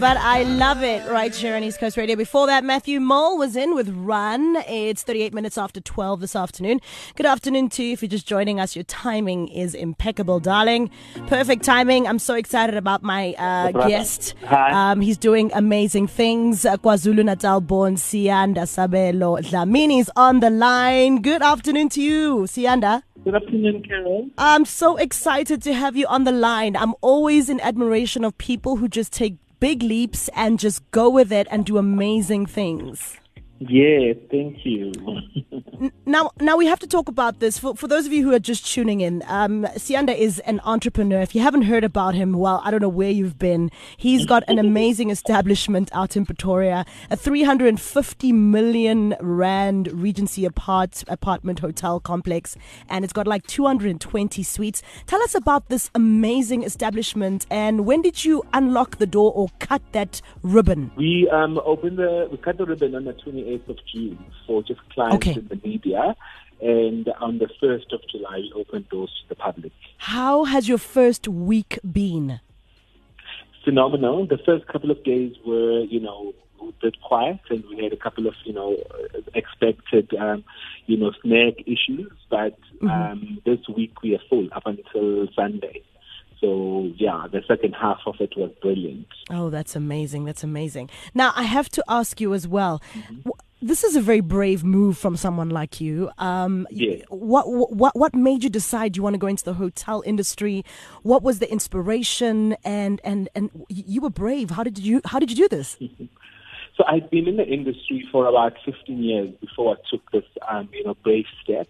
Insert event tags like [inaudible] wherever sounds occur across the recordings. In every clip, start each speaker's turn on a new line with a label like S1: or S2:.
S1: But I love it right here on East Coast Radio. Before that, Matthew Mole was in with Run. It's 38 minutes after 12 this afternoon. Good afternoon to you. If you're just joining us, your timing is impeccable, darling. Perfect timing. I'm so excited about my uh, guest.
S2: Hi.
S1: Um, he's doing amazing things. Uh, KwaZulu Natal born Siyanda Sabelo Dlamini is on the line. Good afternoon to you, Siyanda.
S2: Good afternoon, Carol.
S1: I'm so excited to have you on the line. I'm always in admiration of people who just take big leaps and just go with it and do amazing things.
S2: Yes, thank you. [laughs]
S1: Now, now we have to talk about this. For, for those of you who are just tuning in, um, Siyanda is an entrepreneur. If you haven't heard about him, well, I don't know where you've been. He's got an amazing establishment out in Pretoria, a 350 million rand Regency apart, apartment hotel complex, and it's got like 220 suites. Tell us about this amazing establishment and when did you unlock the door or cut that ribbon?
S2: We um, opened the, we cut the ribbon on the 28th of June for just clients
S1: Okay.
S2: in the media. And on the 1st of July, we opened doors to the public.
S1: How has your first week been?
S2: Phenomenal. The first couple of days were, you know, a bit quiet and we had a couple of, you know, expected, um, you know, snag issues. But um, this week we are full up until Sunday. So, yeah, the second half of it was brilliant.
S1: Oh, that's amazing. That's amazing. Now, I have to ask you as well. w This is a very brave move from someone like you. Um,
S2: Yeah.
S1: What what what made you decide you want to go into the hotel industry? What was the inspiration? And and and you were brave. How did you How did you do this? [laughs]
S2: So I'd been in the industry for about 15 years before I took this, um, you know, brave step.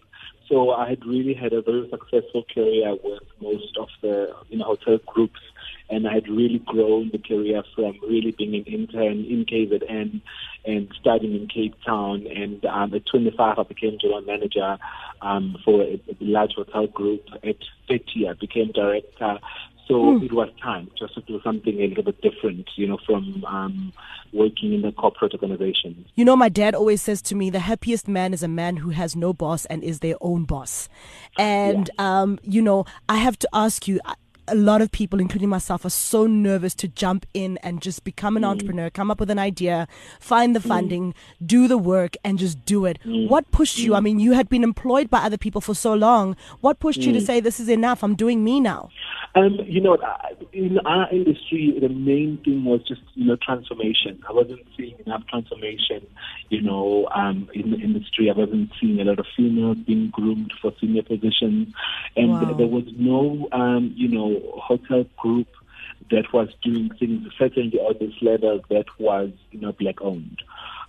S2: So I had really had a very successful career with most of the, you know, hotel groups, and I had really grown the career from really being an intern in KZN and studying in Cape Town. And um, at 25, I became general manager um, for a, a large hotel group. At 30, I became director. So it was time just to do something a little bit different, you know, from um, working in a corporate organization.
S1: You know, my dad always says to me, the happiest man is a man who has no boss and is their own boss. And, um, you know, I have to ask you, a lot of people, including myself, are so nervous to jump in and just become an entrepreneur, come up with an idea, find the funding, do the work, and just do it. What pushed you? I mean, you had been employed by other people for so long. What pushed you to say, this is enough? I'm doing me now.
S2: Um, you know, in our industry, the main thing was just, you know, transformation. I wasn't seeing enough transformation, you know, um, in the industry. I wasn't seeing a lot of females being groomed for senior positions. And
S1: Wow.
S2: there was no, um, you know, hotel group that was doing things certainly at this level that was, you know, black owned.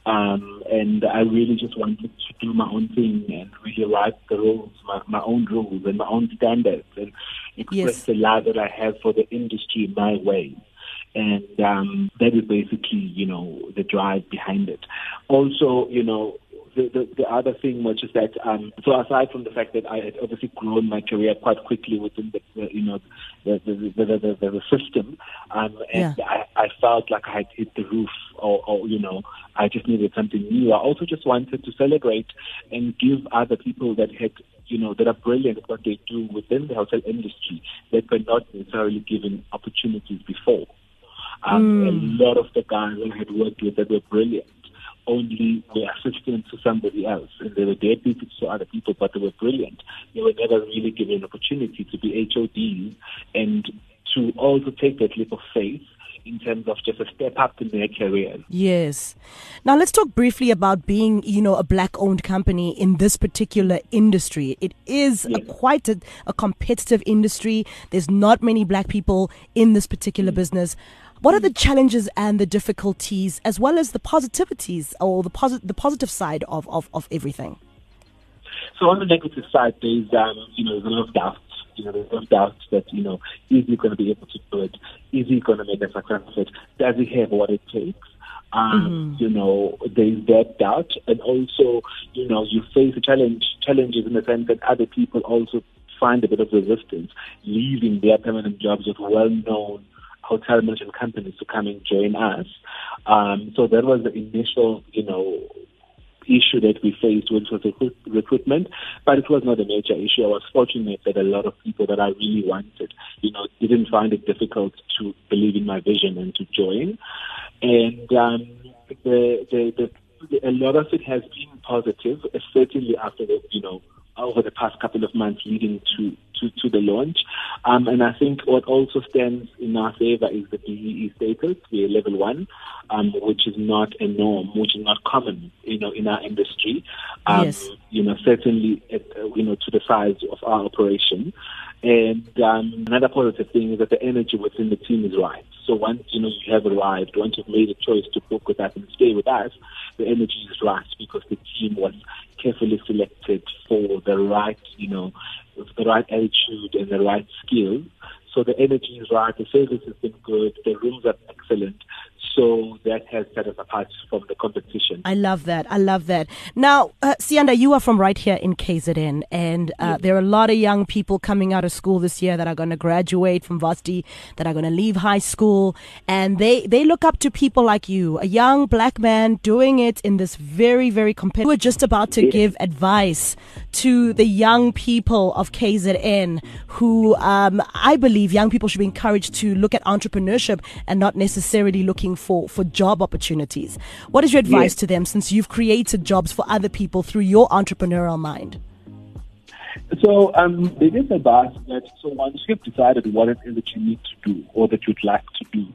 S2: Um, and I really just wanted to do my own thing and really write the rules, my, my own rules and my own standards and express
S1: Yes.
S2: the love that I have for the industry my way. And um, that is basically, you know, the drive behind it. Also, you know, the, the, the other thing was just that, um, so aside from the fact that I had obviously grown my career quite quickly within the, the you know, the, the, the, the, the, the, system, um, and
S1: Yeah.
S2: I, I felt like I had hit the roof or, or, you know, I just needed something new. I also just wanted to celebrate and give other people that had, you know, that are brilliant at what they do within the hotel industry that were not necessarily given opportunities before. Um, A lot of the guys I had worked with that were brilliant only were assistants to somebody else, and they were deputies to other people, but they were brilliant. They were never really given an opportunity to be HODs and to also take that leap of faith in terms of just a step up in their careers.
S1: Yes. Now let's talk briefly about being, you know, a black-owned company in this particular industry. It is a, quite a, a competitive industry. There's not many black people in this particular mm. business. What are the challenges and the difficulties, as well as the positivities or the posi- the positive side of, of, of everything?
S2: So on the negative side, there's um, you know there's a lot of doubts. You know, there's a lot of doubts that you know is he going to be able to do it? Is he going to make a success of it? Does he have what it takes? Um, You know, there's that doubt, and also you know you face a challenge challenges in the sense that other people also find a bit of resistance, leaving their permanent jobs with well-known hotel management companies to come and join us. Um, so that was the initial, you know, issue that we faced, which was recruit, recruitment, but it was not a major issue. I was fortunate that a lot of people that I really wanted, you know, didn't find it difficult to believe in my vision and to join. And um, the, the, the, a lot of it has been positive, certainly after the, you know, over the past couple of months leading to, to, to the launch. Um, and I think what also stands in our favor is the BEE status. We're level one, um, which is not a norm, which is not common, you know, in our industry. Um,
S1: yes.
S2: You know, certainly, at, uh, you know, to the size of our operation. And um, another positive thing is that the energy within the team is right. So once you know you have arrived, once you've made a choice to book with us and stay with us, the energy is right because the team was carefully selected for the right, you know, the right attitude and the right skills. So the energy is right, the service has been good, the rooms are excellent. So that has set us apart from the competition.
S1: I love that. I love that. Now, uh, Siyanda, you are from right here in KZN, and uh, yes. there are a lot of young people coming out of school this year that are going to graduate from varsity, that are going to leave high school, and they, they look up to people like you, a young black man doing it in this very, very competitive. We're just about to yes. give advice to the young people of KZN who um, I believe young people should be encouraged to look at entrepreneurship and not necessarily looking for, for for job opportunities. What is your advice yes. to them since you've created jobs for other people through your entrepreneurial mind?
S2: So, um, it is advice that so once you've decided what it is that you need to do or that you'd like to do,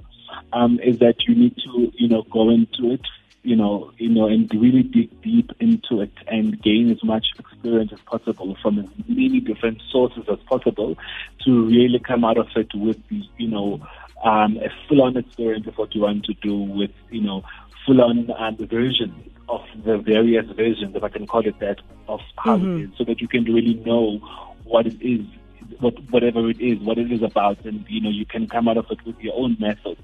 S2: um, is that you need to, you know, go into it, you know, you know, and really dig deep into it and gain as much experience as possible from as many different sources as possible to really come out of it with the, you know, um, a full-on experience of what you want to do with, you know, full-on um, versions of the various versions, if I can call it that, of how mm-hmm. it is, so that you can really know what it is, what whatever it is, what it is about, and you know you can come out of it with your own methods.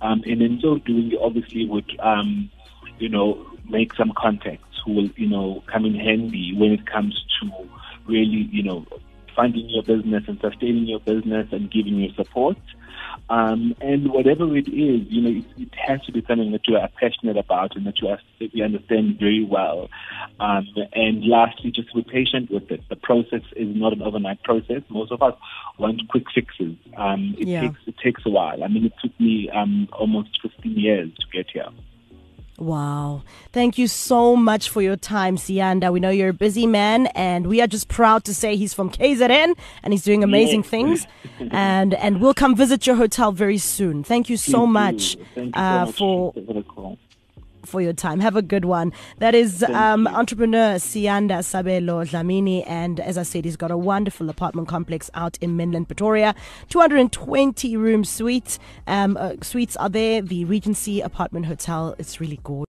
S2: Um, and in so doing, you obviously would, um, you know, make some contacts who will, you know, come in handy when it comes to really, you know, funding your business and sustaining your business and giving you support. Um, and whatever it is, you know, it, it, has to be something that you are passionate about and that you, are, that you understand very well. Um, and lastly, just be patient with it. The process is not an overnight process. Most of us want quick fixes. Um, it yeah. takes it takes a while. I mean, it took me um, almost 15 years to get here.
S1: Wow. Thank you so much for your time, Siyanda. We know you're a busy man, and we are just proud to say he's from KZN and he's doing amazing yes. things. [laughs] and and we'll come visit your hotel very soon. Thank you so much,
S2: you uh, so
S1: for for your time. Have a good one. That is um, entrepreneur Siyanda Sabelo Dlamini. And as I said, he's got a wonderful apartment complex out in Menlyn, Pretoria. 220 room suite. Um, uh, suites are there. The Regency Apartment Hotel. It's really gorgeous.